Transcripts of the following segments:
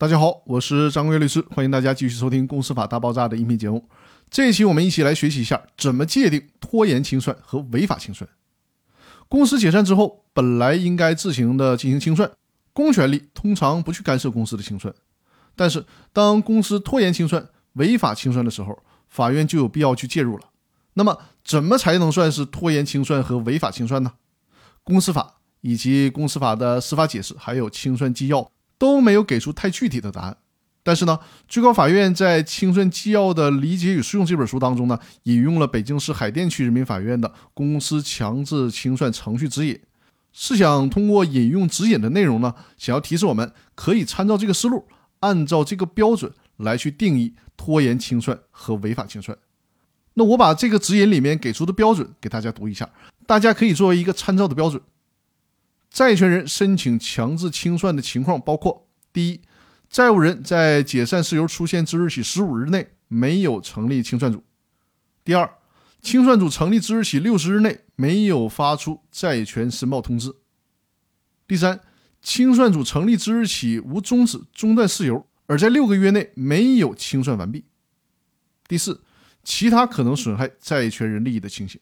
大家好，我是张贵律师，欢迎大家继续收听《公司法大爆炸》的音频节目。这一期我们一起来学习一下怎么界定拖延清算和违法清算。公司解散之后，本来应该自行的进行清算，公权力通常不去干涉公司的清算。但是当公司拖延清算、违法清算的时候，法院就有必要去介入了。那么，怎么才能算是拖延清算和违法清算呢？公司法以及公司法的司法解释，还有清算纪要都没有给出太具体的答案。但是呢，最高法院在《清算纪要的理解与适用》这本书当中呢，引用了北京市海淀区人民法院的公司强制清算程序指引，是想通过引用指引的内容呢，想要提示我们可以参照这个思路，按照这个标准来去定义拖延清算和违法清算。那我把这个指引里面给出的标准给大家读一下，大家可以作为一个参照的标准。债权人申请强制清算的情况包括：第一，债务人在解散事由出现之日起十五日内没有成立清算组；第二，清算组成立之日起六十日内没有发出债权申报通知；第三，清算组成立之日起无终止、中断事由，而在六个月内没有清算完毕；第四。其他可能损害债权人利益的情形，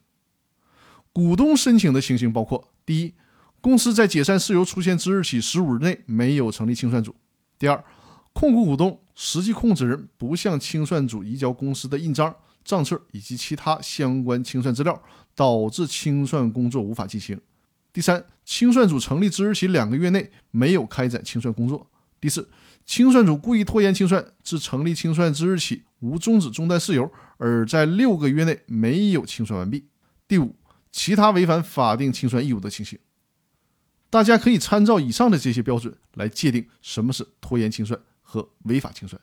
股东申请的情形包括：第一，公司在解散事由出现之日起十五日内没有成立清算组；第二，控股股东、实际控制人不向清算组移交公司的印章、账册以及其他相关清算资料，导致清算工作无法进行；第三，清算组成立之日起两个月内没有开展清算工作；第四，清算组故意拖延清算，自成立清算之日起无终止、中断事由。而在六个月内没有清算完毕。第五，其他违反法定清算义务的情形，大家可以参照以上的这些标准来界定什么是拖延清算和违法清算。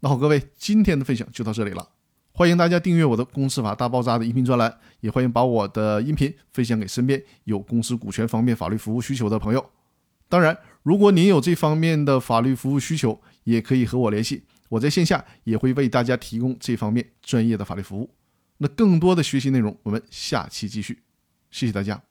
那好，各位，今天的分享就到这里了。欢迎大家订阅我的《公司法大爆炸》的音频专栏，也欢迎把我的音频分享给身边有公司股权方面法律服务需求的朋友。当然，如果您有这方面的法律服务需求，也可以和我联系。我在线下也会为大家提供这方面专业的法律服务。那更多的学习内容，我们下期继续。谢谢大家。